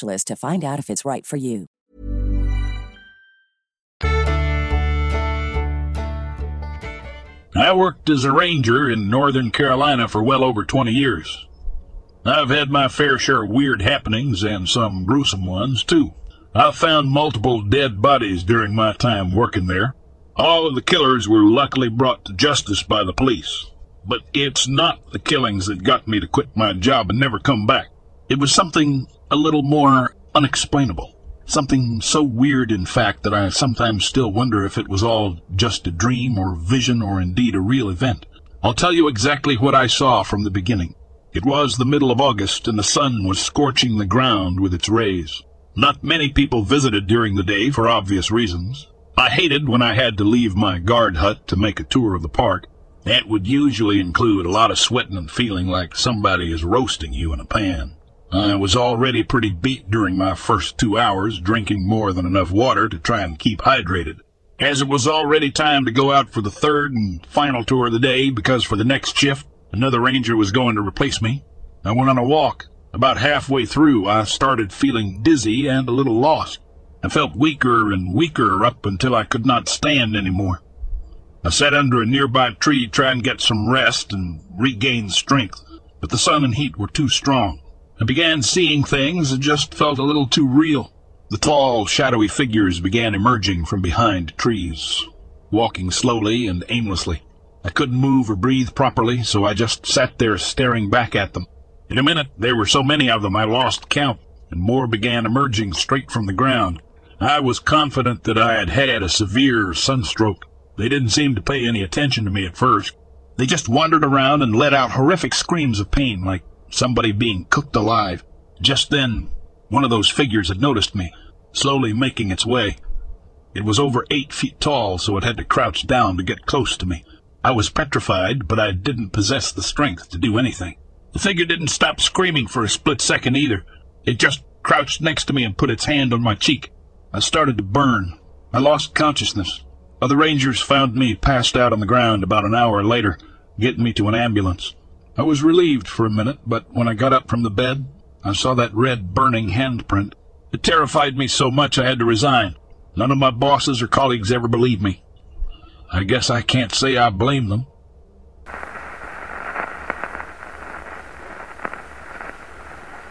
to find out if it's right for you. I worked as a ranger in Northern Carolina for well over 20 years. I've had my fair share of weird happenings and some gruesome ones, too. I've found multiple dead bodies during my time working there. All of the killers were luckily brought to justice by the police. But it's not the killings that got me to quit my job and never come back. It was something a little more unexplainable. Something so weird, in fact, that I sometimes still wonder if it was all just a dream or vision or indeed a real event. I'll tell you exactly what I saw from the beginning. It was the middle of August, and the sun was scorching the ground with its rays. Not many people visited during the day for obvious reasons. I hated when I had to leave my guard hut to make a tour of the park. That would usually include a lot of sweating and feeling like somebody is roasting you in a pan. I was already pretty beat during my first two hours, drinking more than enough water to try and keep hydrated. As it was already time to go out for the third and final tour of the day, because for the next shift, another ranger was going to replace me, I went on a walk. About halfway through, I started feeling dizzy and a little lost. I felt weaker and weaker up until I could not stand any more. I sat under a nearby tree to try and get some rest and regain strength, but the sun and heat were too strong. I began seeing things that just felt a little too real. The tall, shadowy figures began emerging from behind trees, walking slowly and aimlessly. I couldn't move or breathe properly, so I just sat there staring back at them. In a minute, there were so many of them I lost count, and more began emerging straight from the ground. I was confident that I had had a severe sunstroke. They didn't seem to pay any attention to me at first. They just wandered around and let out horrific screams of pain, like somebody being cooked alive. Just then, one of those figures had noticed me, slowly making its way. It was over eight feet tall, so it had to crouch down to get close to me. I was petrified, but I didn't possess the strength to do anything. The figure didn't stop screaming for a split second either. It just crouched next to me and put its hand on my cheek. I started to burn. I lost consciousness. Other rangers found me passed out on the ground about an hour later, getting me to an ambulance. I was relieved for a minute, but when I got up from the bed, I saw that red burning handprint. It terrified me so much I had to resign. None of my bosses or colleagues ever believed me. I guess I can't say I blame them.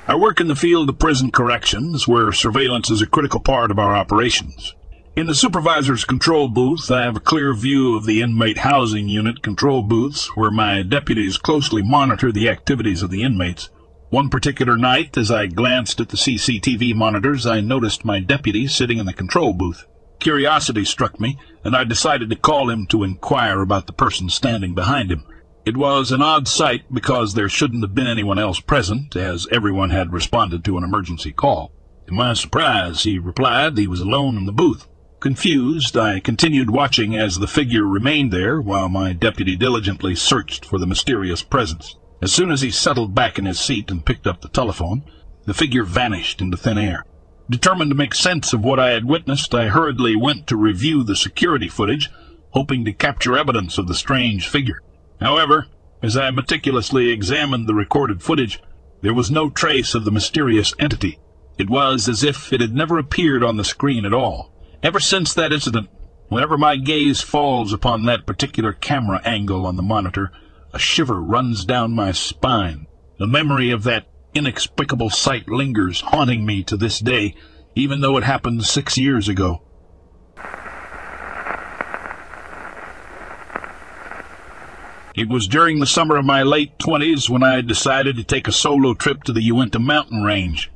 I work in the field of prison corrections, where surveillance is a critical part of our operations. In the supervisor's control booth, I have a clear view of the inmate housing unit control booths, where my deputies closely monitor the activities of the inmates. One particular night, as I glanced at the CCTV monitors, I noticed my deputy sitting in the control booth. Curiosity struck me, and I decided to call him to inquire about the person standing behind him. It was an odd sight because there shouldn't have been anyone else present, as everyone had responded to an emergency call. To my surprise, he replied he was alone in the booth. Confused, I continued watching as the figure remained there while my deputy diligently searched for the mysterious presence. As soon as he settled back in his seat and picked up the telephone, the figure vanished into thin air. Determined to make sense of what I had witnessed, I hurriedly went to review the security footage, hoping to capture evidence of the strange figure. However, as I meticulously examined the recorded footage, there was no trace of the mysterious entity. It was as if it had never appeared on the screen at all. Ever since that incident, whenever my gaze falls upon that particular camera angle on the monitor, a shiver runs down my spine. The memory of that inexplicable sight lingers, haunting me to this day, even though it happened six years ago. It was during the summer of my late twenties when I decided to take a solo trip to the Uinta mountain range.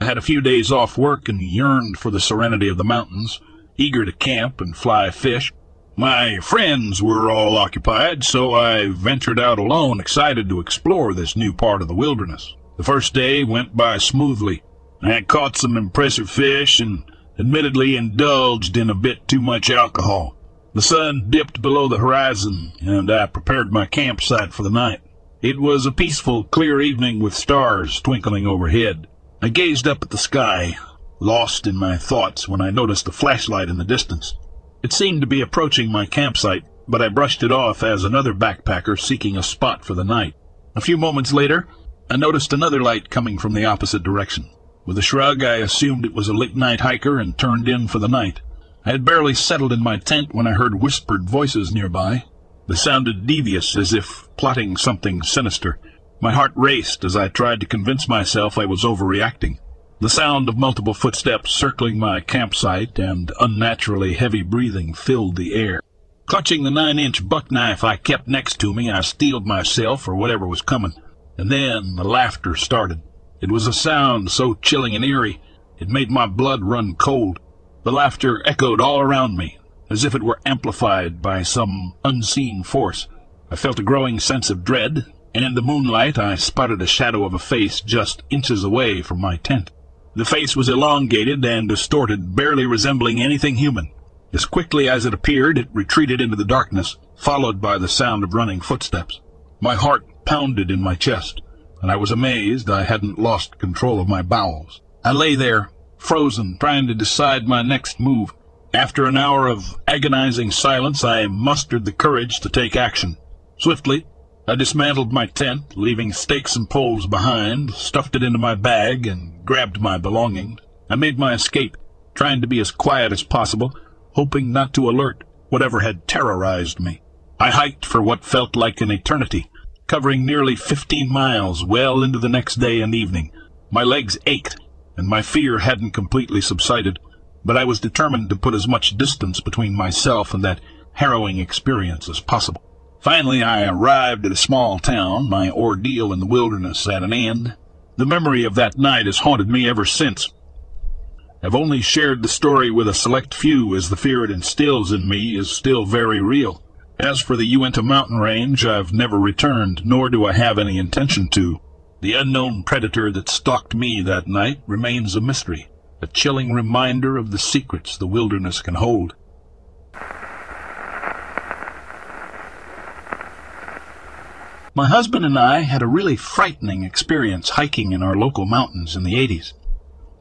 I had a few days off work and yearned for the serenity of the mountains, eager to camp and fly fish. My friends were all occupied, so I ventured out alone, excited to explore this new part of the wilderness. The first day went by smoothly. I had caught some impressive fish and admittedly indulged in a bit too much alcohol. The sun dipped below the horizon, and I prepared my campsite for the night. It was a peaceful, clear evening with stars twinkling overhead. I gazed up at the sky, lost in my thoughts when I noticed a flashlight in the distance. It seemed to be approaching my campsite, but I brushed it off as another backpacker seeking a spot for the night. A few moments later, I noticed another light coming from the opposite direction. With a shrug, I assumed it was a late night hiker and turned in for the night. I had barely settled in my tent when I heard whispered voices nearby. They sounded devious, as if plotting something sinister. My heart raced as I tried to convince myself I was overreacting. The sound of multiple footsteps circling my campsite and unnaturally heavy breathing filled the air. Clutching the nine-inch buck knife I kept next to me, I steeled myself for whatever was coming. And then the laughter started. It was a sound so chilling and eerie, it made my blood run cold. The laughter echoed all around me, as if it were amplified by some unseen force. I felt a growing sense of dread, and in the moonlight I spotted a shadow of a face just inches away from my tent. The face was elongated and distorted, barely resembling anything human. As quickly as it appeared, it retreated into the darkness, followed by the sound of running footsteps. My heart pounded in my chest, and I was amazed I hadn't lost control of my bowels. I lay there, frozen, trying to decide my next move. After an hour of agonizing silence, I mustered the courage to take action. Swiftly, I dismantled my tent, leaving stakes and poles behind, stuffed it into my bag, and grabbed my belongings. I made my escape, trying to be as quiet as possible, hoping not to alert whatever had terrorized me. I hiked for what felt like an eternity, covering nearly fifteen miles well into the next day and evening. My legs ached, and my fear hadn't completely subsided, but I was determined to put as much distance between myself and that harrowing experience as possible. Finally, I arrived at a small town, my ordeal in the wilderness at an end. The memory of that night has haunted me ever since. I've only shared the story with a select few, as the fear it instills in me is still very real. As for the Uinta mountain range, I've never returned, nor do I have any intention to. The unknown predator that stalked me that night remains a mystery, a chilling reminder of the secrets the wilderness can hold. My husband and I had a really frightening experience hiking in our local mountains in the 80s.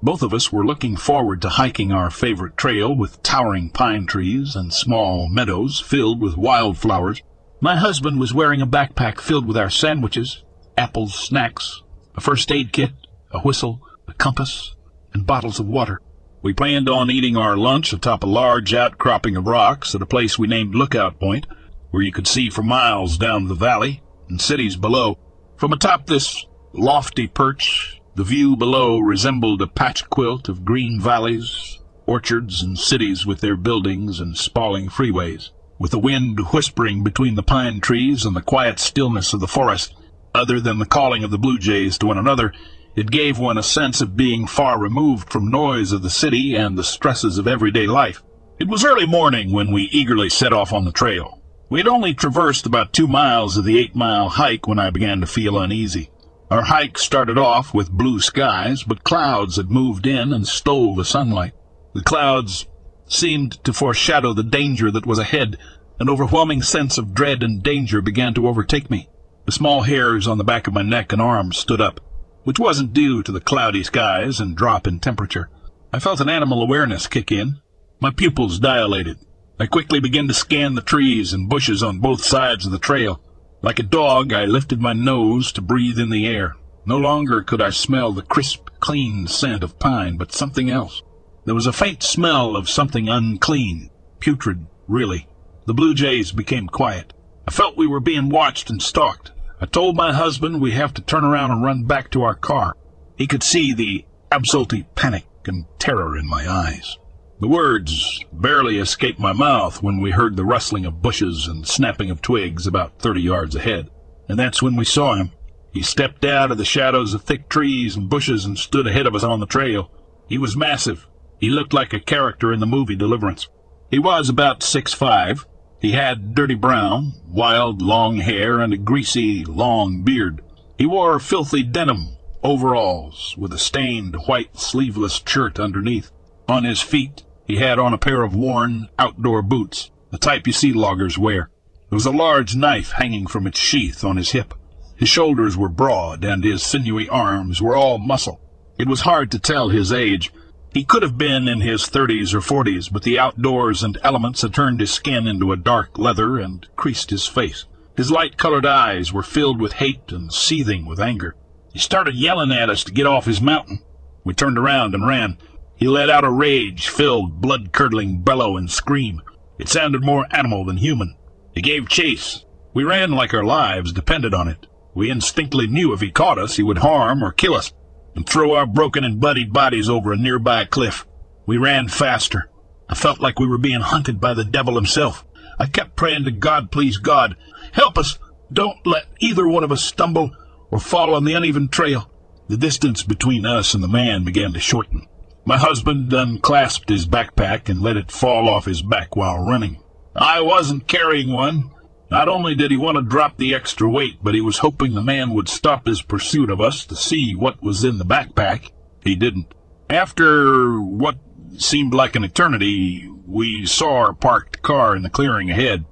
Both of us were looking forward to hiking our favorite trail with towering pine trees and small meadows filled with wildflowers. My husband was wearing a backpack filled with our sandwiches, apples, snacks, a first aid kit, a whistle, a compass, and bottles of water. We planned on eating our lunch atop a large outcropping of rocks at a place we named Lookout Point, where you could see for miles down the valley and cities below. From atop this lofty perch, the view below resembled a patch quilt of green valleys, orchards, and cities with their buildings and sprawling freeways. With the wind whispering between the pine trees and the quiet stillness of the forest, other than the calling of the blue jays to one another, it gave one a sense of being far removed from noise of the city and the stresses of everyday life. It was early morning when we eagerly set off on the trail. We had only traversed about two miles of the eight-mile hike when I began to feel uneasy. Our hike started off with blue skies, but clouds had moved in and stole the sunlight. The clouds seemed to foreshadow the danger that was ahead. An overwhelming sense of dread and danger began to overtake me. The small hairs on the back of my neck and arms stood up which wasn't due to the cloudy skies and drop in temperature. I felt an animal awareness kick in. My pupils dilated. I quickly began to scan the trees and bushes on both sides of the trail. Like a dog, I lifted my nose to breathe in the air. No longer could I smell the crisp, clean scent of pine, but something else. There was a faint smell of something unclean, putrid, really. The blue jays became quiet. I felt we were being watched and stalked. I told my husband we have to turn around and run back to our car. He could see the absolute panic and terror in my eyes. The words barely escaped my mouth when we heard the rustling of bushes and snapping of twigs about thirty yards ahead. And that's when we saw him. He stepped out of the shadows of thick trees and bushes and stood ahead of us on the trail. He was massive. He looked like a character in the movie Deliverance. He was about six five, he had dirty brown, wild, long hair and a greasy, long beard. He wore filthy denim overalls with a stained white sleeveless shirt underneath. On his feet, he had on a pair of worn outdoor boots, the type you see loggers wear. There was a large knife hanging from its sheath on his hip. His shoulders were broad, and his sinewy arms were all muscle. It was hard to tell his age, he could have been in his thirties or forties, but the outdoors and elements had turned his skin into a dark leather and creased his face. His light-colored eyes were filled with hate and seething with anger. He started yelling at us to get off his mountain. We turned around and ran. He let out a rage-filled, blood-curdling bellow and scream. It sounded more animal than human. He gave chase. We ran like our lives depended on it. We instinctively knew if he caught us, he would harm or kill us and throw our broken and bloodied bodies over a nearby cliff. We ran faster. I felt like we were being hunted by the devil himself. I kept praying to God, please God, help us. Don't let either one of us stumble or fall on the uneven trail. The distance between us and the man began to shorten. My husband unclasped his backpack and let it fall off his back while running. I wasn't carrying one, not only did he want to drop the extra weight, but he was hoping the man would stop his pursuit of us to see what was in the backpack. He didn't. After what seemed like an eternity, we saw our parked car in the clearing ahead.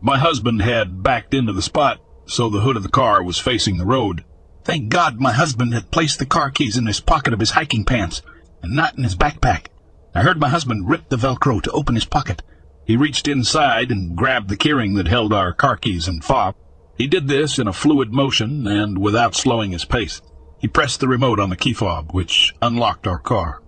My husband had backed into the spot, so the hood of the car was facing the road. Thank God my husband had placed the car keys in his pocket of his hiking pants, and not in his backpack. I heard my husband rip the Velcro to open his pocket. He reached inside and grabbed the keyring that held our car keys and fob. He did this in a fluid motion and without slowing his pace. He pressed the remote on the key fob, which unlocked our car.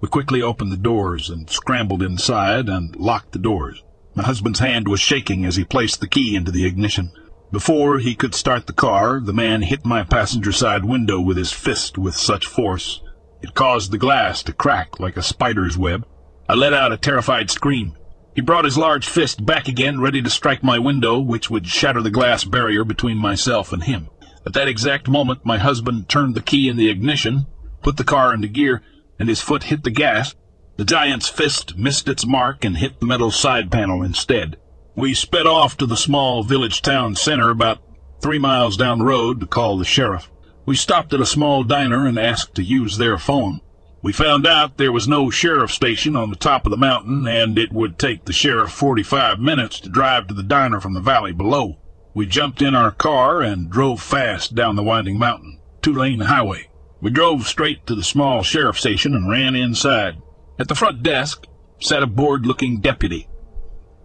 We quickly opened the doors and scrambled inside and locked the doors. My husband's hand was shaking as he placed the key into the ignition. Before he could start the car, the man hit my passenger side window with his fist with such force it caused the glass to crack like a spider's web. I let out a terrified scream. He brought his large fist back again, ready to strike my window, which would shatter the glass barrier between myself and him. At that exact moment, my husband turned the key in the ignition, put the car into gear, and his foot hit the gas. The giant's fist missed its mark and hit the metal side panel instead. We sped off to the small village town center about three miles down the road to call the sheriff. We stopped at a small diner and asked to use their phone. We found out there was no sheriff station on the top of the mountain, and it would take the sheriff 45 minutes to drive to the diner from the valley below. We jumped in our car and drove fast down the winding mountain, two-lane highway. We drove straight to the small sheriff station and ran inside. At the front desk sat a bored-looking deputy.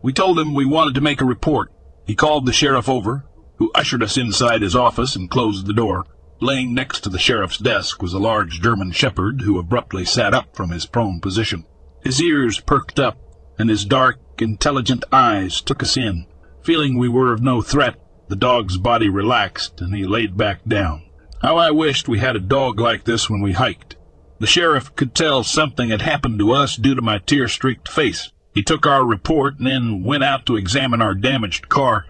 We told him we wanted to make a report. He called the sheriff over, who ushered us inside his office and closed the door. Laying next to the sheriff's desk was a large German shepherd who abruptly sat up from his prone position. His ears perked up, and his dark, intelligent eyes took us in. Feeling we were of no threat, the dog's body relaxed, and he laid back down. How I wished we had a dog like this when we hiked. The sheriff could tell something had happened to us due to my tear-streaked face. He took our report and then went out to examine our damaged car.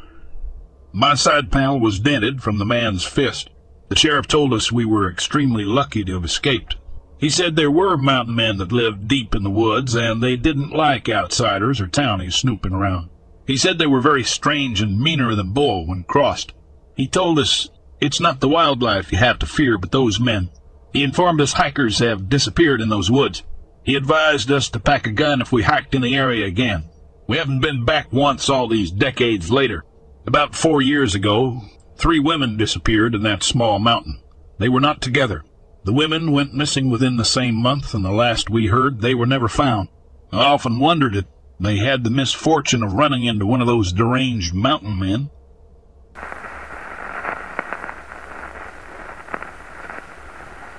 My side panel was dented from the man's fist. The sheriff told us we were extremely lucky to have escaped. He said there were mountain men that lived deep in the woods, and they didn't like outsiders or townies snooping around. He said they were very strange and meaner than bull when crossed. He told us it's not the wildlife you have to fear, but those men. He informed us hikers have disappeared in those woods. He advised us to pack a gun if we hiked in the area again. We haven't been back once all these decades later. About four years ago, three women disappeared in that small mountain. They were not together. The women went missing within the same month, and the last we heard, they were never found. I often wondered if they had the misfortune of running into one of those deranged mountain men.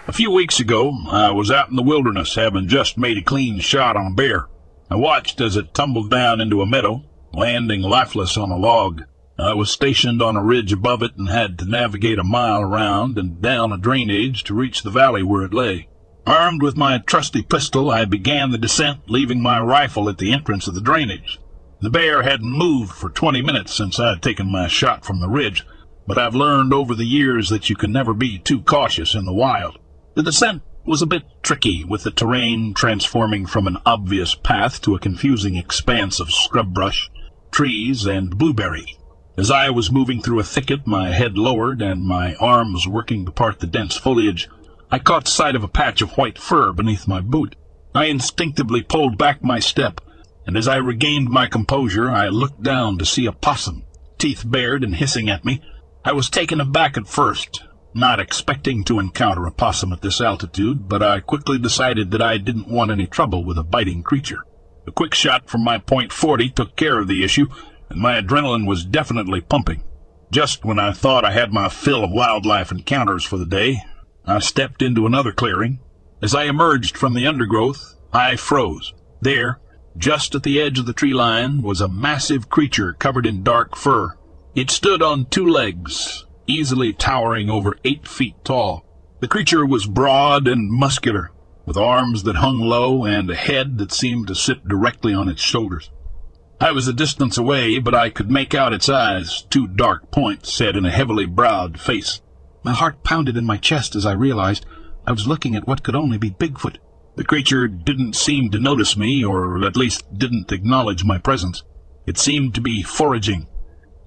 A few weeks ago, I was out in the wilderness having just made a clean shot on a bear. I watched as it tumbled down into a meadow, landing lifeless on a log. I was stationed on a ridge above it and had to navigate a mile around and down a drainage to reach the valley where it lay. Armed with my trusty pistol, I began the descent, leaving my rifle at the entrance of the drainage. The bear hadn't moved for twenty minutes since I'd taken my shot from the ridge, but I've learned over the years that you can never be too cautious in the wild. The descent was a bit tricky, with the terrain transforming from an obvious path to a confusing expanse of scrub brush, trees, and blueberry. As I was moving through a thicket, my head lowered and my arms working to part the dense foliage, I caught sight of a patch of white fur beneath my boot. I instinctively pulled back my step, and as I regained my composure, I looked down to see a possum, teeth bared and hissing at me. I was taken aback at first, not expecting to encounter a possum at this altitude, but I quickly decided that I didn't want any trouble with a biting creature. A quick shot from my point .40 took care of the issue, and my adrenaline was definitely pumping. Just when I thought I had my fill of wildlife encounters for the day, I stepped into another clearing. As I emerged from the undergrowth, I froze. There, just at the edge of the tree line, was a massive creature covered in dark fur. It stood on two legs, easily towering over eight feet tall. The creature was broad and muscular, with arms that hung low and a head that seemed to sit directly on its shoulders. I was a distance away, but I could make out its eyes, two dark points set in a heavily browed face. My heart pounded in my chest as I realized I was looking at what could only be Bigfoot. The creature didn't seem to notice me, or at least didn't acknowledge my presence. It seemed to be foraging,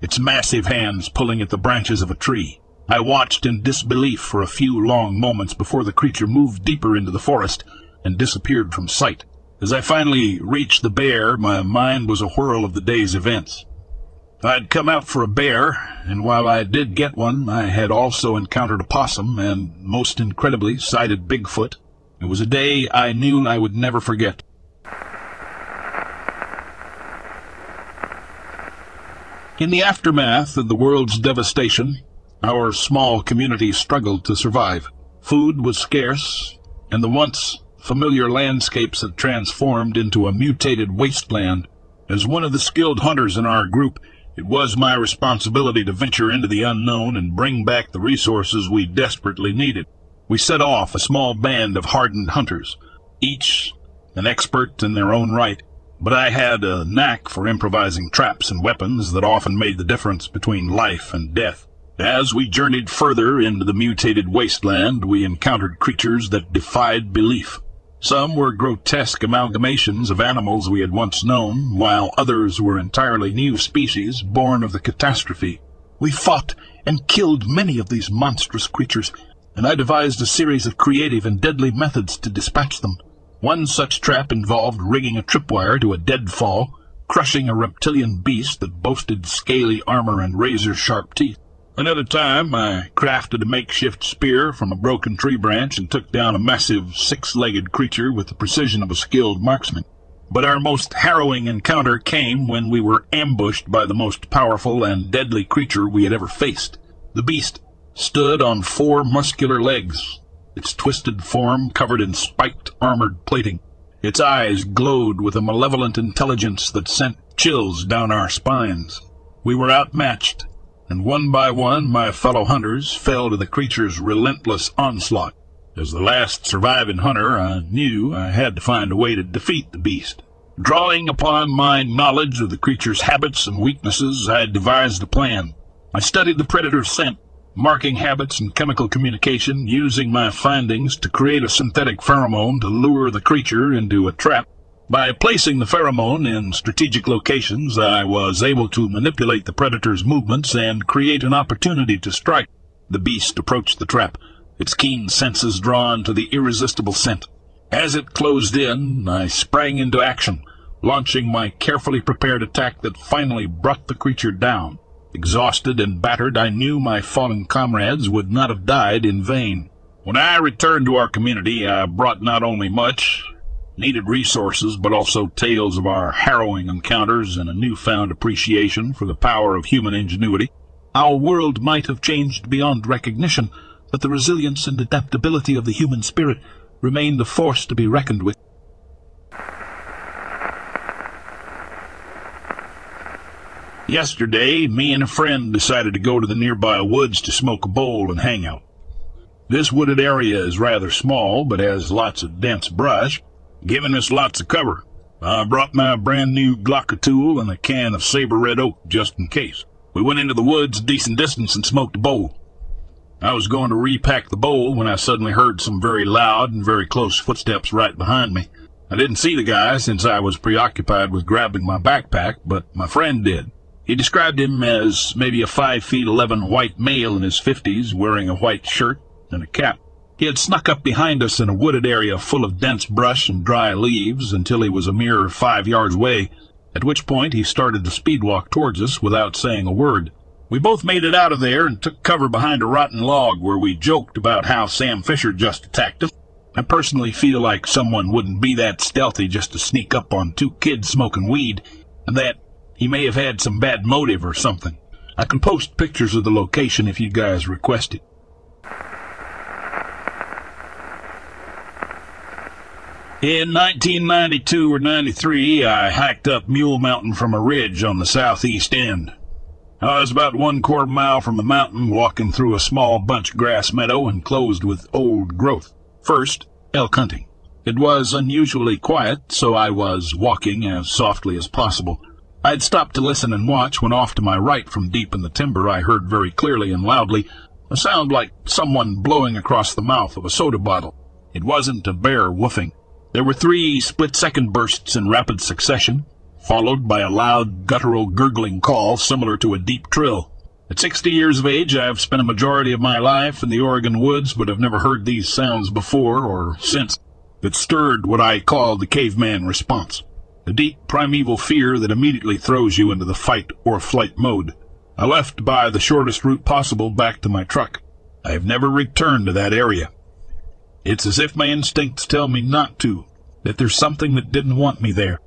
its massive hands pulling at the branches of a tree. I watched in disbelief for a few long moments before the creature moved deeper into the forest and disappeared from sight. As I finally reached the bear, my mind was a whirl of the day's events. I'd come out for a bear, and while I did get one, I had also encountered a possum and, most incredibly, sighted Bigfoot. It was a day I knew I would never forget. In the aftermath of the world's devastation, our small community struggled to survive. Food was scarce, and the once familiar landscapes had transformed into a mutated wasteland. As one of the skilled hunters in our group, it was my responsibility to venture into the unknown and bring back the resources we desperately needed. We set off a small band of hardened hunters, each an expert in their own right, but I had a knack for improvising traps and weapons that often made the difference between life and death. As we journeyed further into the mutated wasteland, we encountered creatures that defied belief. Some were grotesque amalgamations of animals we had once known, while others were entirely new species born of the catastrophe. We fought and killed many of these monstrous creatures, and I devised a series of creative and deadly methods to dispatch them. One such trap involved rigging a tripwire to a deadfall, crushing a reptilian beast that boasted scaly armor and razor-sharp teeth. Another time, I crafted a makeshift spear from a broken tree branch and took down a massive six-legged creature with the precision of a skilled marksman. But our most harrowing encounter came when we were ambushed by the most powerful and deadly creature we had ever faced. The beast stood on four muscular legs, its twisted form covered in spiked armored plating. Its eyes glowed with a malevolent intelligence that sent chills down our spines. We were outmatched, and one by one my fellow hunters fell to the creature's relentless onslaught. As the last surviving hunter, I knew I had to find a way to defeat the beast. Drawing upon my knowledge of the creature's habits and weaknesses, I devised a plan. I studied the predator's scent, marking habits and chemical communication, using my findings to create a synthetic pheromone to lure the creature into a trap. By placing the pheromone in strategic locations, I was able to manipulate the predator's movements and create an opportunity to strike. The beast approached the trap, its keen senses drawn to the irresistible scent. As it closed in, I sprang into action, launching my carefully prepared attack that finally brought the creature down. Exhausted and battered, I knew my fallen comrades would not have died in vain. When I returned to our community, I brought not only much, needed resources, but also tales of our harrowing encounters and a newfound appreciation for the power of human ingenuity. Our world might have changed beyond recognition, but the resilience and adaptability of the human spirit remained a force to be reckoned with. Yesterday, me and a friend decided to go to the nearby woods to smoke a bowl and hang out. This wooded area is rather small, but has lots of dense brush, giving us lots of cover. I brought my brand new Glock tool and a can of saber red oak just in case. We went into the woods a decent distance and smoked a bowl. I was going to repack the bowl when I suddenly heard some very loud and very close footsteps right behind me. I didn't see the guy since I was preoccupied with grabbing my backpack, but my friend did. He described him as maybe a five feet eleven white male in his fifties, wearing a white shirt and a cap. He had snuck up behind us in a wooded area full of dense brush and dry leaves until he was a mere five yards away, at which point he started to speed walk towards us without saying a word. We both made it out of there and took cover behind a rotten log where we joked about how Sam Fisher just attacked us. I personally feel like someone wouldn't be that stealthy just to sneak up on two kids smoking weed, and that he may have had some bad motive or something. I can post pictures of the location if you guys request it. In 1992 or 93, I hiked up Mule Mountain from a ridge on the southeast end. I was about one quarter mile from the mountain, walking through a small bunch grass meadow enclosed with old growth. First, elk hunting. It was unusually quiet, so I was walking as softly as possible. I'd stopped to listen and watch when off to my right from deep in the timber I heard very clearly and loudly a sound like someone blowing across the mouth of a soda bottle. It wasn't a bear woofing. There were three split-second bursts in rapid succession, followed by a loud, guttural, gurgling call similar to a deep trill. At sixty years of age, I have spent a majority of my life in the Oregon woods, but have never heard these sounds before or since. It stirred what I call the caveman response, a deep primeval fear that immediately throws you into the fight or flight mode. I left by the shortest route possible back to my truck. I have never returned to that area. It's as if my instincts tell me not to, that there's something that didn't want me there.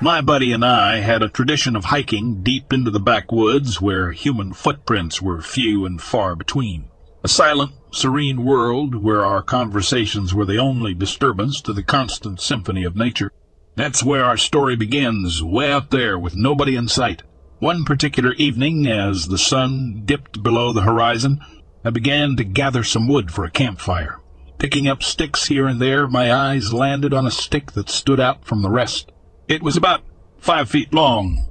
My buddy and I had a tradition of hiking deep into the backwoods where human footprints were few and far between. A silent, serene world where our conversations were the only disturbance to the constant symphony of nature. That's where our story begins, way out there with nobody in sight. One particular evening, as the sun dipped below the horizon, I began to gather some wood for a campfire. Picking up sticks here and there, my eyes landed on a stick that stood out from the rest. It was about five feet long,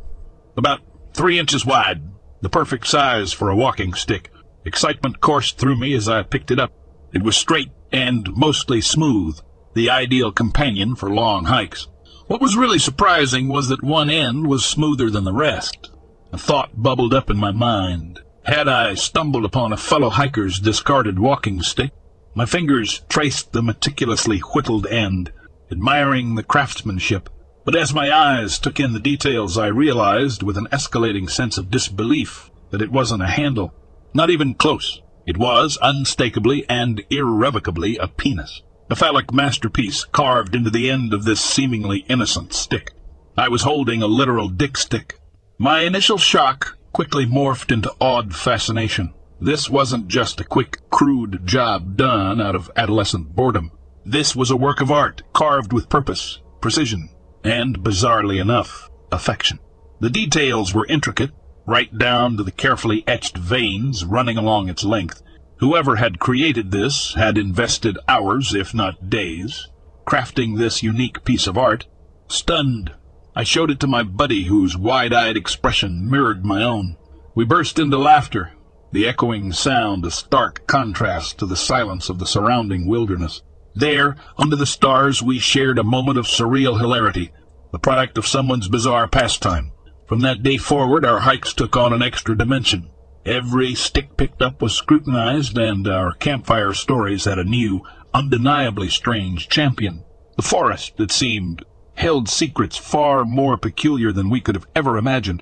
about three inches wide, the perfect size for a walking stick. Excitement coursed through me as I picked it up. It was straight and mostly smooth, the ideal companion for long hikes. What was really surprising was that one end was smoother than the rest. A thought bubbled up in my mind. Had I stumbled upon a fellow hiker's discarded walking stick, my fingers traced the meticulously whittled end, admiring the craftsmanship, But as my eyes took in the details, I realized with an escalating sense of disbelief that it wasn't a handle. Not even close. It was, unmistakably and irrevocably, a penis. A phallic masterpiece carved into the end of this seemingly innocent stick. I was holding a literal dick stick. My initial shock quickly morphed into awed fascination. This wasn't just a quick, crude job done out of adolescent boredom. This was a work of art, carved with purpose, precision, and, bizarrely enough, affection. The details were intricate, right down to the carefully etched veins running along its length. Whoever had created this had invested hours, if not days, crafting this unique piece of art. Stunned, I showed it to my buddy, whose wide-eyed expression mirrored my own. We burst into laughter, the echoing sound a stark contrast to the silence of the surrounding wilderness. There, under the stars, we shared a moment of surreal hilarity, the product of someone's bizarre pastime. From that day forward, our hikes took on an extra dimension. Every stick picked up was scrutinized, and our campfire stories had a new, undeniably strange champion. The forest, it seemed, held secrets far more peculiar than we could have ever imagined.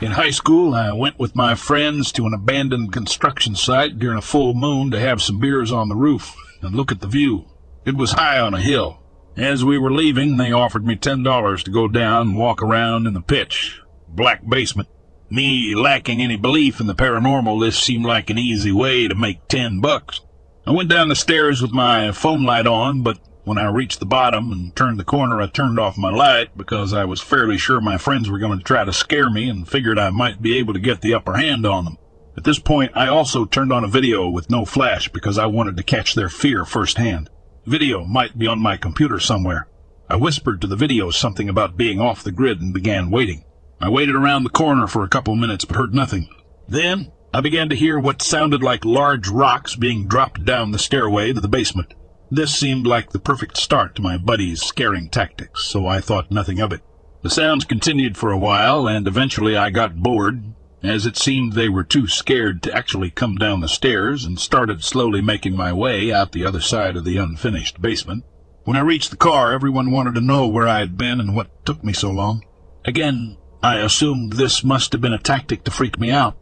In high school, I went with my friends to an abandoned construction site during a full moon to have some beers on the roof and look at the view. It was high on a hill. As we were leaving, they offered me ten dollars to go down and walk around in the pitch. Black basement. Me lacking any belief in the paranormal, this seemed like an easy way to make ten bucks. I went down the stairs with my phone light on, but when I reached the bottom and turned the corner, I turned off my light because I was fairly sure my friends were going to try to scare me and figured I might be able to get the upper hand on them. At this point, I also turned on a video with no flash because I wanted to catch their fear firsthand. Video might be on my computer somewhere. I whispered to the video something about being off the grid and began waiting. I waited around the corner for a couple minutes but heard nothing. Then I began to hear what sounded like large rocks being dropped down the stairway to the basement. This seemed like the perfect start to my buddy's scaring tactics, so I thought nothing of it. The sounds continued for a while, and eventually I got bored, as it seemed they were too scared to actually come down the stairs, and started slowly making my way out the other side of the unfinished basement. When I reached the car, everyone wanted to know where I had been and what took me so long. Again, I assumed this must have been a tactic to freak me out,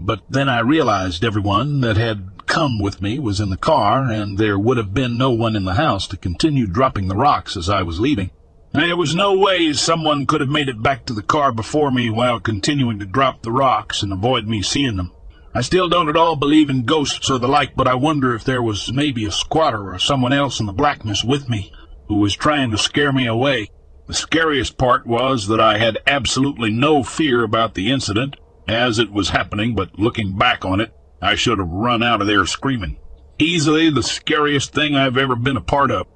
but then I realized everyone that had come with me was in the car, and there would have been no one in the house to continue dropping the rocks as I was leaving. There was no way someone could have made it back to the car before me while continuing to drop the rocks and avoid me seeing them. I still don't at all believe in ghosts or the like, but I wonder if there was maybe a squatter or someone else in the blackness with me who was trying to scare me away. The scariest part was that I had absolutely no fear about the incident as it was happening, but looking back on it, I should have run out of there screaming. Easily the scariest thing I've ever been a part of.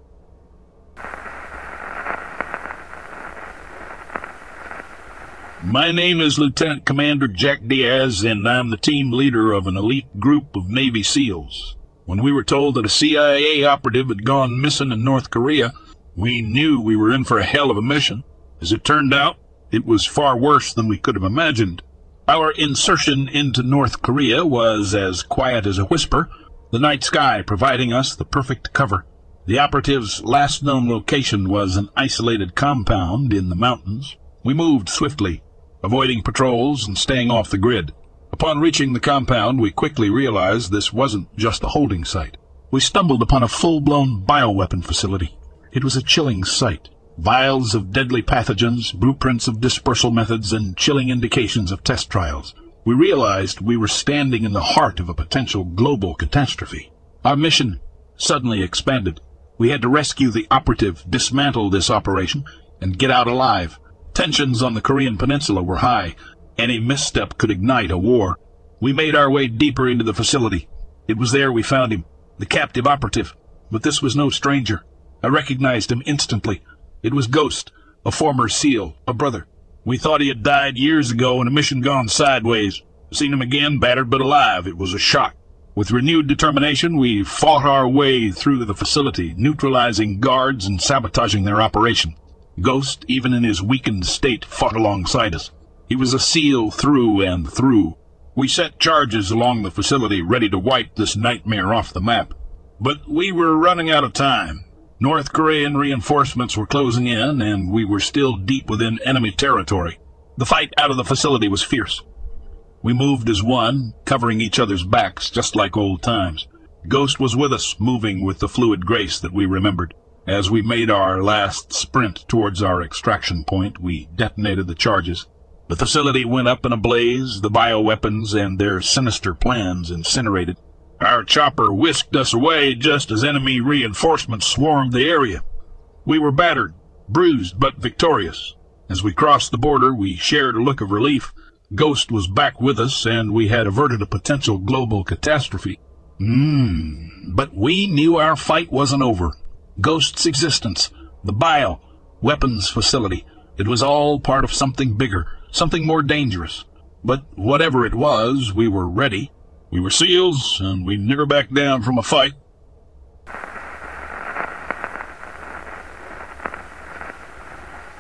My name is Lieutenant Commander Jack Diaz, and I'm the team leader of an elite group of Navy SEALs. When we were told that a CIA operative had gone missing in North Korea, we knew we were in for a hell of a mission. As it turned out, it was far worse than we could have imagined. Our insertion into North Korea was as quiet as a whisper, the night sky providing us the perfect cover. The operative's last known location was an isolated compound in the mountains. We moved swiftly, avoiding patrols and staying off the grid. Upon reaching the compound, we quickly realized this wasn't just a holding site. We stumbled upon a full-blown bioweapon facility. It was a chilling sight vials of deadly pathogens, blueprints of dispersal methods, and chilling indications of test trials. We realized we were standing in the heart of a potential global catastrophe. Our mission suddenly expanded. We had to rescue the operative, dismantle this operation, and get out alive. Tensions on the Korean peninsula were high. Any misstep could ignite a war. We made our way deeper into the facility. It was there we found him, the captive operative. But this was no stranger. I recognized him instantly. It was Ghost, a former SEAL, a brother. We thought he had died years ago in a mission gone sideways. Seen him again, battered but alive. It was a shock. With renewed determination, we fought our way through the facility, neutralizing guards and sabotaging their operation. Ghost, even in his weakened state, fought alongside us. He was a SEAL through and through. We set charges along the facility, ready to wipe this nightmare off the map. But we were running out of time. North Korean reinforcements were closing in, and we were still deep within enemy territory. The fight out of the facility was fierce. We moved as one, covering each other's backs, just like old times. Ghost was with us, moving with the fluid grace that we remembered. As we made our last sprint towards our extraction point, we detonated the charges. The facility went up in a blaze, the bioweapons and their sinister plans incinerated. Our chopper whisked us away just as enemy reinforcements swarmed the area. We were battered, bruised, but victorious. As we crossed the border, we shared a look of relief. Ghost was back with us, and we had averted a potential global catastrophe. Mmm, but we knew our fight wasn't over. Ghost's existence, the bio, weapons facility, it was all part of something bigger, something more dangerous. But whatever it was, we were ready. We were SEALs, and we never backed down from a fight.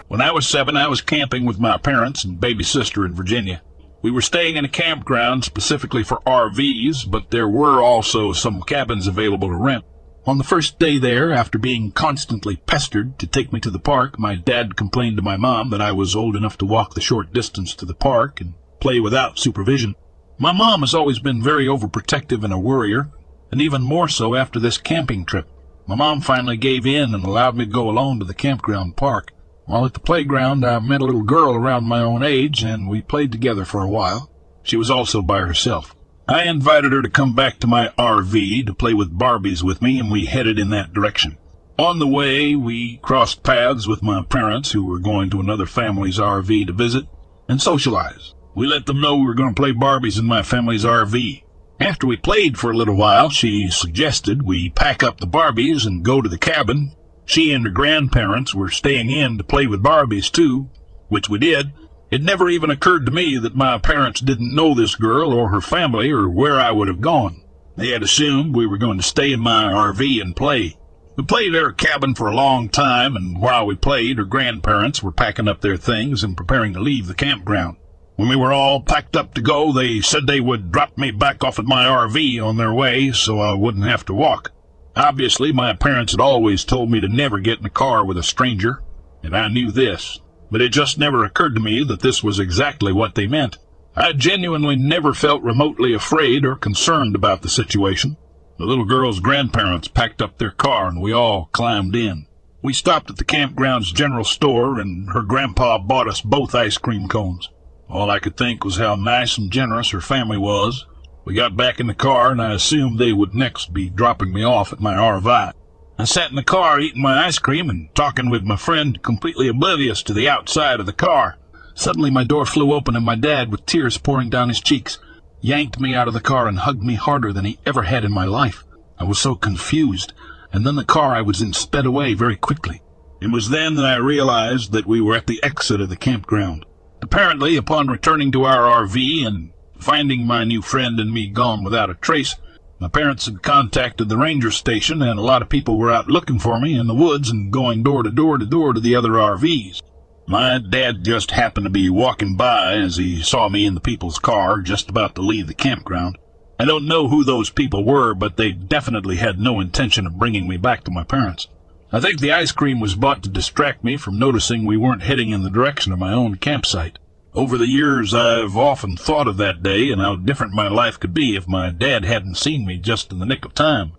When I was seven, I was camping with my parents and baby sister in Virginia. We were staying in a campground specifically for RVs, but there were also some cabins available to rent. On the first day there, after being constantly pestered to take me to the park, my dad complained to my mom that I was old enough to walk the short distance to the park and play without supervision. My mom has always been very overprotective and a worrier, and even more so after this camping trip. My mom finally gave in and allowed me to go alone to the campground park. While at the playground, I met a little girl around my own age, and we played together for a while. She was also by herself. I invited her to come back to my RV to play with Barbies with me, and we headed in that direction. On the way, we crossed paths with my parents, who were going to another family's RV to visit and socialize. We let them know we were going to play Barbies in my family's RV. After we played for a little while, she suggested we pack up the Barbies and go to the cabin she and her grandparents were staying in to play with Barbies, too, which we did. It never even occurred to me that my parents didn't know this girl or her family or where I would have gone. They had assumed we were going to stay in my RV and play. We played at her cabin for a long time, and while we played, her grandparents were packing up their things and preparing to leave the campground. When we were all packed up to go, they said they would drop me back off at my RV on their way so I wouldn't have to walk. Obviously, my parents had always told me to never get in a car with a stranger, and I knew this, but it just never occurred to me that this was exactly what they meant. I genuinely never felt remotely afraid or concerned about the situation. The little girl's grandparents packed up their car and we all climbed in. We stopped at the campground's general store and her grandpa bought us both ice cream cones. All I could think was how nice and generous her family was, we got back in the car, and I assumed they would next be dropping me off at my RV. I sat in the car eating my ice cream and talking with my friend, completely oblivious to the outside of the car. Suddenly, my door flew open, and my dad, with tears pouring down his cheeks, yanked me out of the car and hugged me harder than he ever had in my life. I was so confused, and then the car I was in sped away very quickly. It was then that I realized that we were at the exit of the campground. Apparently, upon returning to our RV and Finding my new friend and me gone without a trace, my parents had contacted the ranger station, and a lot of people were out looking for me in the woods and going door to door to door to the other RVs. My dad just happened to be walking by as he saw me in the people's car just about to leave the campground. I don't know who those people were, but they definitely had no intention of bringing me back to my parents. I think the ice cream was bought to distract me from noticing we weren't heading in the direction of my own campsite. Over the years, I've often thought of that day and how different my life could be if my dad hadn't seen me just in the nick of time.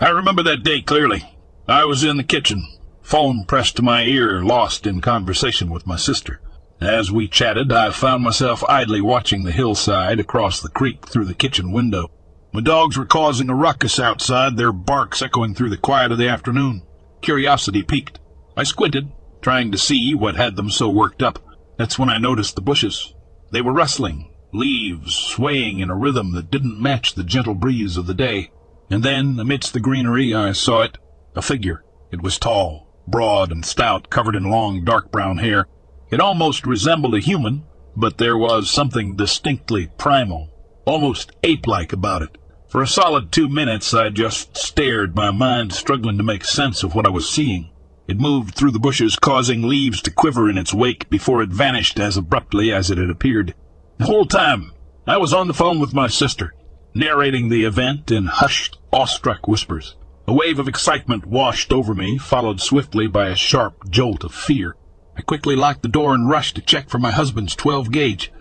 I remember that day clearly. I was in the kitchen, phone pressed to my ear, lost in conversation with my sister. As we chatted, I found myself idly watching the hillside across the creek through the kitchen window. My dogs were causing a ruckus outside, their barks echoing through the quiet of the afternoon. Curiosity piqued. I squinted, trying to see what had them so worked up. That's when I noticed the bushes. They were rustling, leaves swaying in a rhythm that didn't match the gentle breeze of the day. And then, amidst the greenery, I saw it, a figure. It was tall, broad, and stout, covered in long, dark brown hair. It almost resembled a human, but there was something distinctly primal, almost ape-like about it. For a solid two minutes I just stared, my mind struggling to make sense of what I was seeing. It moved through the bushes, causing leaves to quiver in its wake before it vanished as abruptly as it had appeared. The whole time, I was on the phone with my sister, narrating the event in hushed, awestruck whispers. A wave of excitement washed over me, followed swiftly by a sharp jolt of fear. I quickly locked the door and rushed to check for my husband's 12 gauge.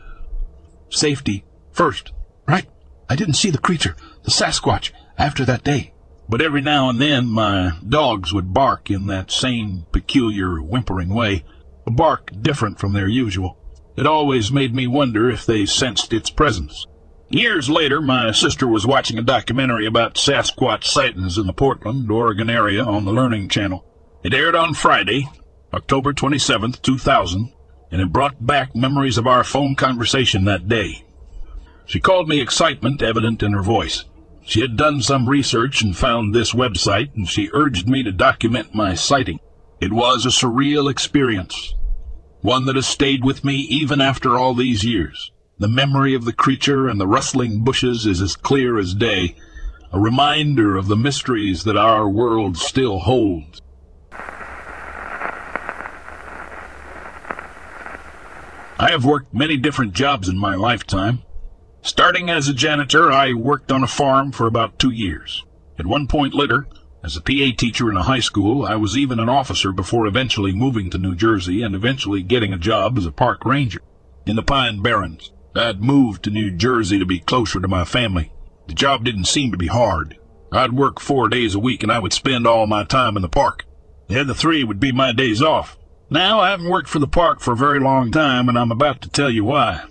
Safety first, right? I didn't see the creature, the Sasquatch, after that day. But every now and then my dogs would bark in that same peculiar whimpering way, a bark different from their usual. It always made me wonder if they sensed its presence. Years later, my sister was watching a documentary about Sasquatch sightings in the Portland, Oregon area on the Learning Channel. It aired on Friday, October 27th, 2000, and it brought back memories of our phone conversation that day. She called me excitement evident in her voice. She had done some research and found this website, and she urged me to document my sighting. It was a surreal experience, one that has stayed with me even after all these years. The memory of the creature and the rustling bushes is as clear as day, a reminder of the mysteries that our world still holds. I have worked many different jobs in my lifetime. Starting as a janitor, I worked on a farm for about two years. At one point later, as a PA teacher in a high school, I was even an officer before eventually moving to New Jersey and eventually getting a job as a park ranger in the Pine Barrens. I'd moved to New Jersey to be closer to my family. The job didn't seem to be hard. I'd work four days a week and I would spend all my time in the park. The other three would be my days off. Now, I haven't worked for the park for a very long time, and I'm about to tell you why.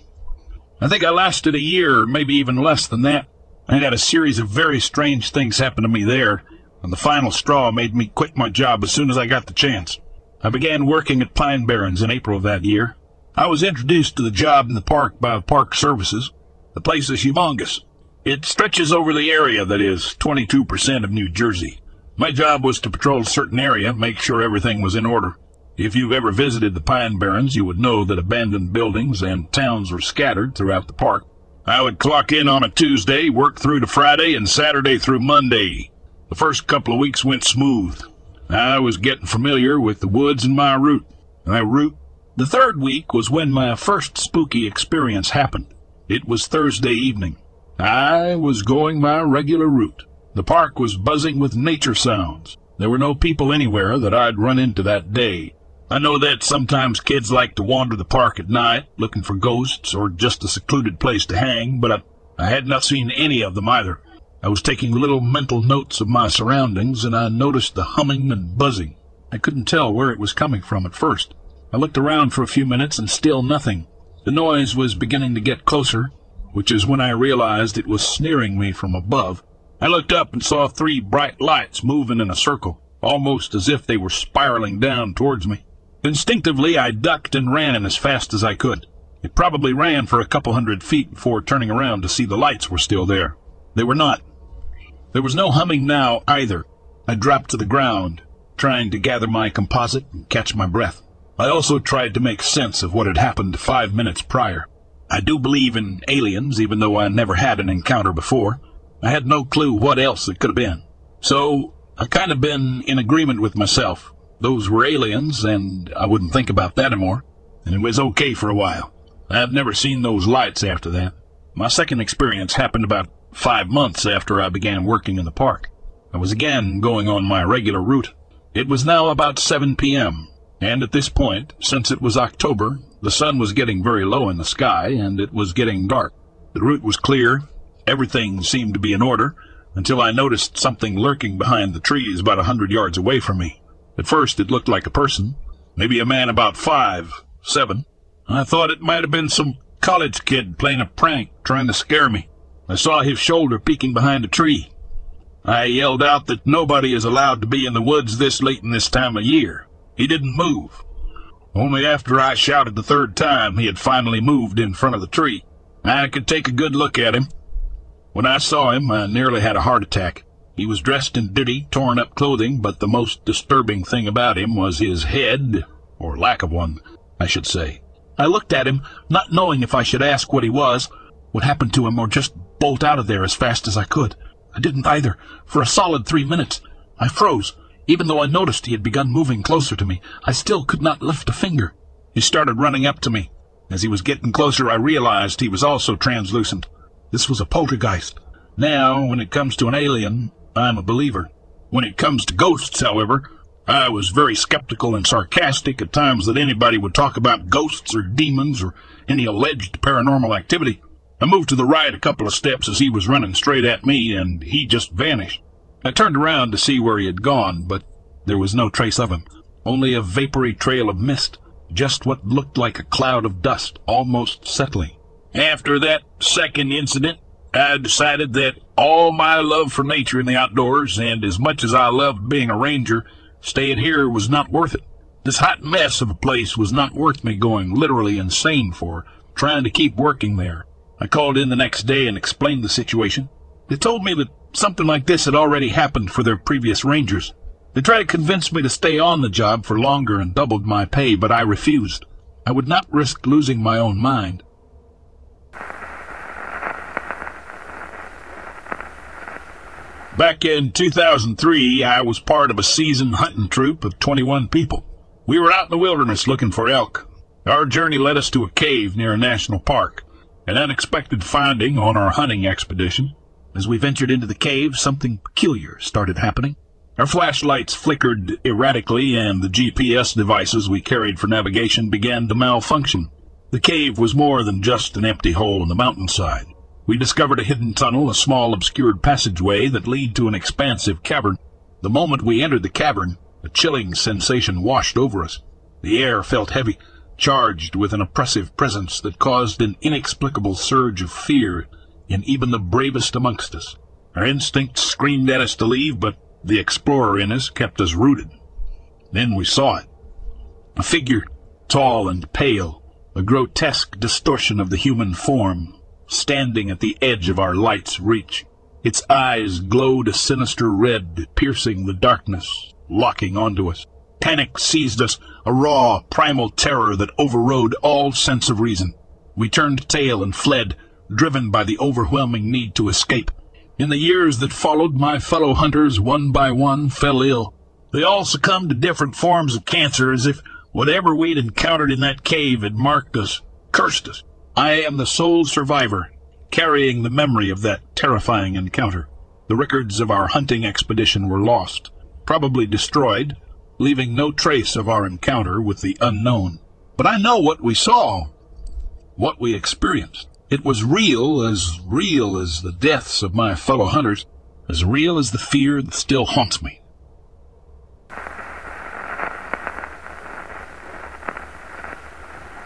I think I lasted a year, maybe even less than that. I had a series of very strange things happen to me there, and the final straw made me quit my job as soon as I got the chance. I began working at Pine Barrens in April of that year. I was introduced to the job in the park by Park Services. The place is humongous. It stretches over the area that is 22% of New Jersey. My job was to patrol a certain area, make sure everything was in order. If you've ever visited the Pine Barrens, you would know that abandoned buildings and towns were scattered throughout the park. I would clock in on a Tuesday, work through to Friday, and Saturday through Monday. The first couple of weeks went smooth. I was getting familiar with the woods and my route. My route. The third week was when my first spooky experience happened. It was Thursday evening. I was going my regular route. The park was buzzing with nature sounds. There were no people anywhere that I'd run into that day. I know that sometimes kids like to wander the park at night, looking for ghosts or just a secluded place to hang, but I, I had not seen any of them either. I was taking little mental notes of my surroundings, and I noticed the humming and buzzing. I couldn't tell where it was coming from at first. I looked around for a few minutes, and still nothing. The noise was beginning to get closer, which is when I realized it was sneering me from above. I looked up and saw three bright lights moving in a circle, almost as if they were spiraling down towards me. Instinctively, I ducked and ran as fast as I could. It probably ran for a couple hundred feet before turning around to see the lights were still there. They were not. There was no humming now either. I dropped to the ground, trying to gather my composite and catch my breath. I also tried to make sense of what had happened five minutes prior. I do believe in aliens, even though I never had an encounter before. I had no clue what else it could have been. So, I kind of been in agreement with myself. Those were aliens, and I wouldn't think about that anymore. And it was okay for a while. I've never seen those lights after that. My second experience happened about five months after I began working in the park. I was again going on my regular route. It was now about 7 p.m., and at this point, since it was October, the sun was getting very low in the sky, and it was getting dark. The route was clear, everything seemed to be in order, until I noticed something lurking behind the trees about a hundred yards away from me. At first it looked like a person, maybe a man about five, seven. I thought it might have been some college kid playing a prank, trying to scare me. I saw his shoulder peeking behind a tree. I yelled out that nobody is allowed to be in the woods this late in this time of year. He didn't move. Only after I shouted the third time, he had finally moved in front of the tree. I could take a good look at him. When I saw him, I nearly had a heart attack. He was dressed in dirty, torn up clothing, but the most disturbing thing about him was his head, or lack of one, I should say. I looked at him, not knowing if I should ask what he was, what happened to him, or just bolt out of there as fast as I could. I didn't either. For a solid three minutes, I froze. Even though I noticed he had begun moving closer to me, I still could not lift a finger. He started running up to me. As he was getting closer, I realized he was also translucent. This was a poltergeist. Now, when it comes to an alien, I'm a believer. When it comes to ghosts, however, I was very skeptical and sarcastic at times that anybody would talk about ghosts or demons or any alleged paranormal activity. I moved to the right a couple of steps as he was running straight at me, and he just vanished. I turned around to see where he had gone, but there was no trace of him, only a vapory trail of mist, just what looked like a cloud of dust almost settling. After that second incident, I decided that all my love for nature and the outdoors, and as much as I loved being a ranger, staying here was not worth it. This hot mess of a place was not worth me going literally insane for, trying to keep working there. I called in the next day and explained the situation. They told me that something like this had already happened for their previous rangers. They tried to convince me to stay on the job for longer and doubled my pay, but I refused. I would not risk losing my own mind. Back in 2003, I was part of a seasoned hunting troop of 21 people. We were out in the wilderness looking for elk. Our journey led us to a cave near a national park, an unexpected finding on our hunting expedition. As we ventured into the cave, something peculiar started happening. Our flashlights flickered erratically, and the GPS devices we carried for navigation began to malfunction. The cave was more than just an empty hole in the mountainside. We discovered a hidden tunnel, a small obscured passageway that led to an expansive cavern. The moment we entered the cavern, a chilling sensation washed over us. The air felt heavy, charged with an oppressive presence that caused an inexplicable surge of fear in even the bravest amongst us. Our instincts screamed at us to leave, but the explorer in us kept us rooted. Then we saw it. A figure, tall and pale, a grotesque distortion of the human form, standing at the edge of our light's reach. Its eyes glowed a sinister red, piercing the darkness, locking onto us. Panic seized us, a raw, primal terror that overrode all sense of reason. We turned tail and fled, driven by the overwhelming need to escape. In the years that followed, my fellow hunters, one by one, fell ill. They all succumbed to different forms of cancer as if whatever we'd encountered in that cave had marked us, cursed us. I am the sole survivor, carrying the memory of that terrifying encounter. The records of our hunting expedition were lost, probably destroyed, leaving no trace of our encounter with the unknown. But I know what we saw, what we experienced. It was real, as real as the deaths of my fellow hunters, as real as the fear that still haunts me.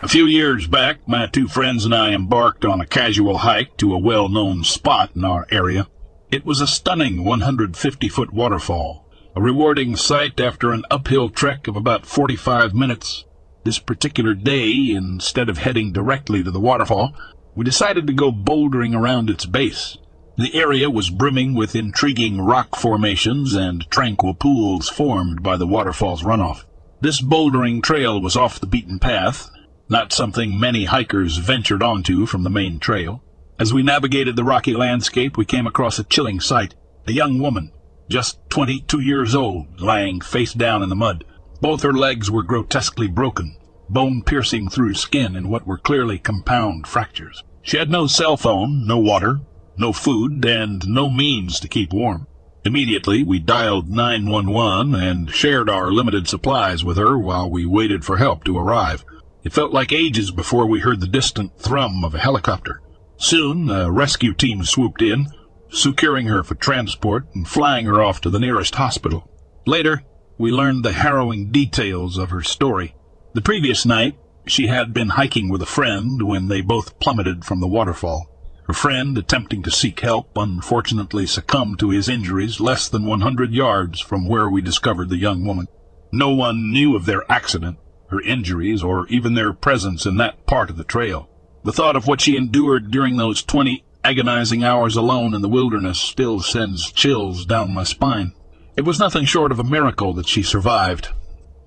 A few years back, my two friends and I embarked on a casual hike to a well-known spot in our area. It was a stunning 150-foot waterfall, a rewarding sight after an uphill trek of about 45 minutes. This particular day, instead of heading directly to the waterfall, we decided to go bouldering around its base. The area was brimming with intriguing rock formations and tranquil pools formed by the waterfall's runoff. This bouldering trail was off the beaten path, not something many hikers ventured onto from the main trail. As we navigated the rocky landscape, we came across a chilling sight. A young woman, just 22 years old, lying face down in the mud. Both her legs were grotesquely broken, bone piercing through skin in what were clearly compound fractures. She had no cell phone, no water, no food, and no means to keep warm. Immediately, we dialed 911 and shared our limited supplies with her while we waited for help to arrive. It felt like ages before we heard the distant thrum of a helicopter. Soon, a rescue team swooped in, securing her for transport and flying her off to the nearest hospital. Later, we learned the harrowing details of her story. The previous night, she had been hiking with a friend when they both plummeted from the waterfall. Her friend, attempting to seek help, unfortunately succumbed to his injuries less than 100 yards from where we discovered the young woman. No one knew of their accident, her injuries, or even their presence in that part of the trail. The thought of what she endured during those 20 agonizing hours alone in the wilderness still sends chills down my spine. It was nothing short of a miracle that she survived,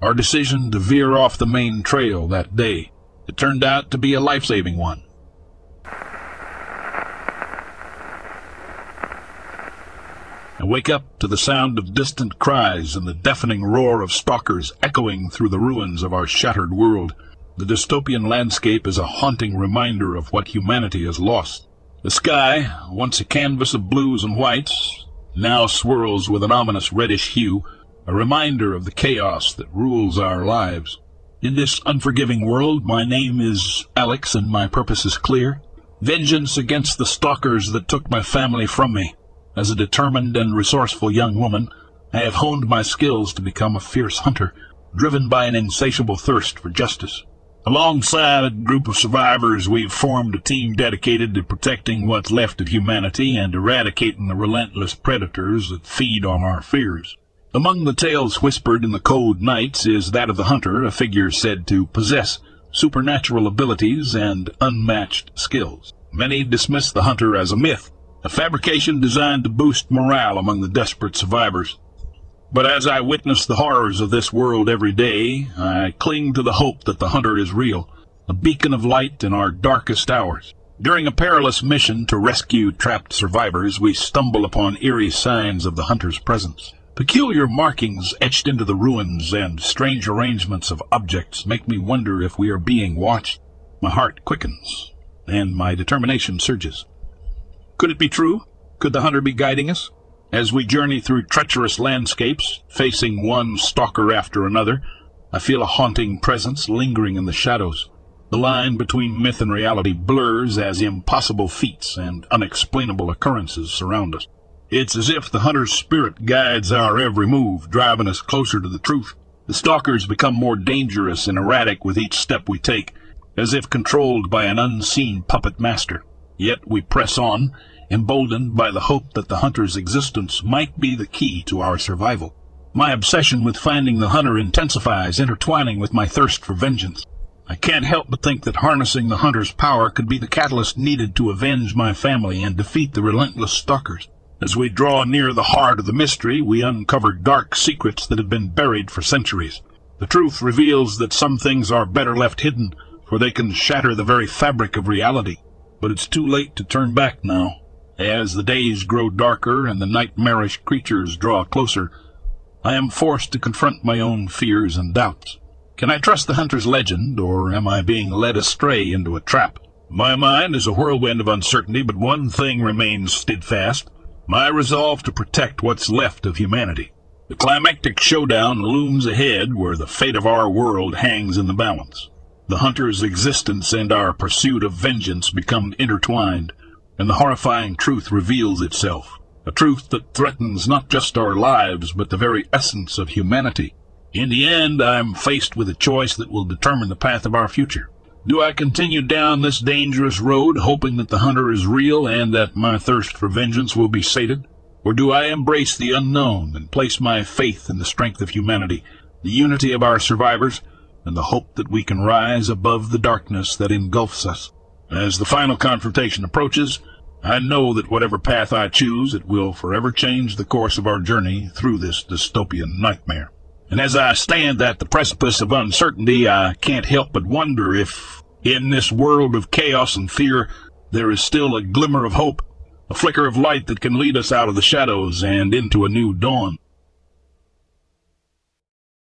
our decision to veer off the main trail that day. It turned out to be a life-saving one. I wake up to the sound of distant cries and the deafening roar of stalkers echoing through the ruins of our shattered world. The dystopian landscape is a haunting reminder of what humanity has lost. The sky, once a canvas of blues and whites, now swirls with an ominous reddish hue, a reminder of the chaos that rules our lives. In this unforgiving world, my name is Alex and my purpose is clear. Vengeance against the stalkers that took my family from me. As a determined and resourceful young woman, I have honed my skills to become a fierce hunter, driven by an insatiable thirst for justice. Alongside a group of survivors, we've formed a team dedicated to protecting what's left of humanity and eradicating the relentless predators that feed on our fears. Among the tales whispered in the cold nights is that of the hunter, a figure said to possess supernatural abilities and unmatched skills. Many dismiss the hunter as a myth, a fabrication designed to boost morale among the desperate survivors. But as I witness the horrors of this world every day, I cling to the hope that the hunter is real, a beacon of light in our darkest hours. During a perilous mission to rescue trapped survivors, we stumble upon eerie signs of the hunter's presence. Peculiar markings etched into the ruins and strange arrangements of objects make me wonder if we are being watched. My heart quickens, and my determination surges. Could it be true? Could the hunter be guiding us? As we journey through treacherous landscapes, facing one stalker after another, I feel a haunting presence lingering in the shadows. The line between myth and reality blurs as impossible feats and unexplainable occurrences surround us. It's as if the hunter's spirit guides our every move, driving us closer to the truth. The stalkers become more dangerous and erratic with each step we take, as if controlled by an unseen puppet master. Yet we press on, emboldened by the hope that the hunter's existence might be the key to our survival. My obsession with finding the hunter intensifies, intertwining with my thirst for vengeance. I can't help but think that harnessing the hunter's power could be the catalyst needed to avenge my family and defeat the relentless stalkers. As we draw near the heart of the mystery, we uncover dark secrets that have been buried for centuries. The truth reveals that some things are better left hidden, for they can shatter the very fabric of reality. But it's too late to turn back now. As the days grow darker and the nightmarish creatures draw closer, I am forced to confront my own fears and doubts. Can I trust the hunter's legend, or am I being led astray into a trap? My mind is a whirlwind of uncertainty, but one thing remains steadfast my resolve to protect what's left of humanity. The climactic showdown looms ahead where the fate of our world hangs in the balance. The hunter's existence and our pursuit of vengeance become intertwined, and the horrifying truth reveals itself. A truth that threatens not just our lives, but the very essence of humanity. In the end, I am faced with a choice that will determine the path of our future. Do I continue down this dangerous road, hoping that the hunter is real and that my thirst for vengeance will be sated? Or do I embrace the unknown and place my faith in the strength of humanity, the unity of our survivors, and the hope that we can rise above the darkness that engulfs us? As the final confrontation approaches, I know that whatever path I choose, it will forever change the course of our journey through this dystopian nightmare. And as I stand at the precipice of uncertainty, I can't help but wonder if, in this world of chaos and fear, there is still a glimmer of hope, a flicker of light that can lead us out of the shadows and into a new dawn.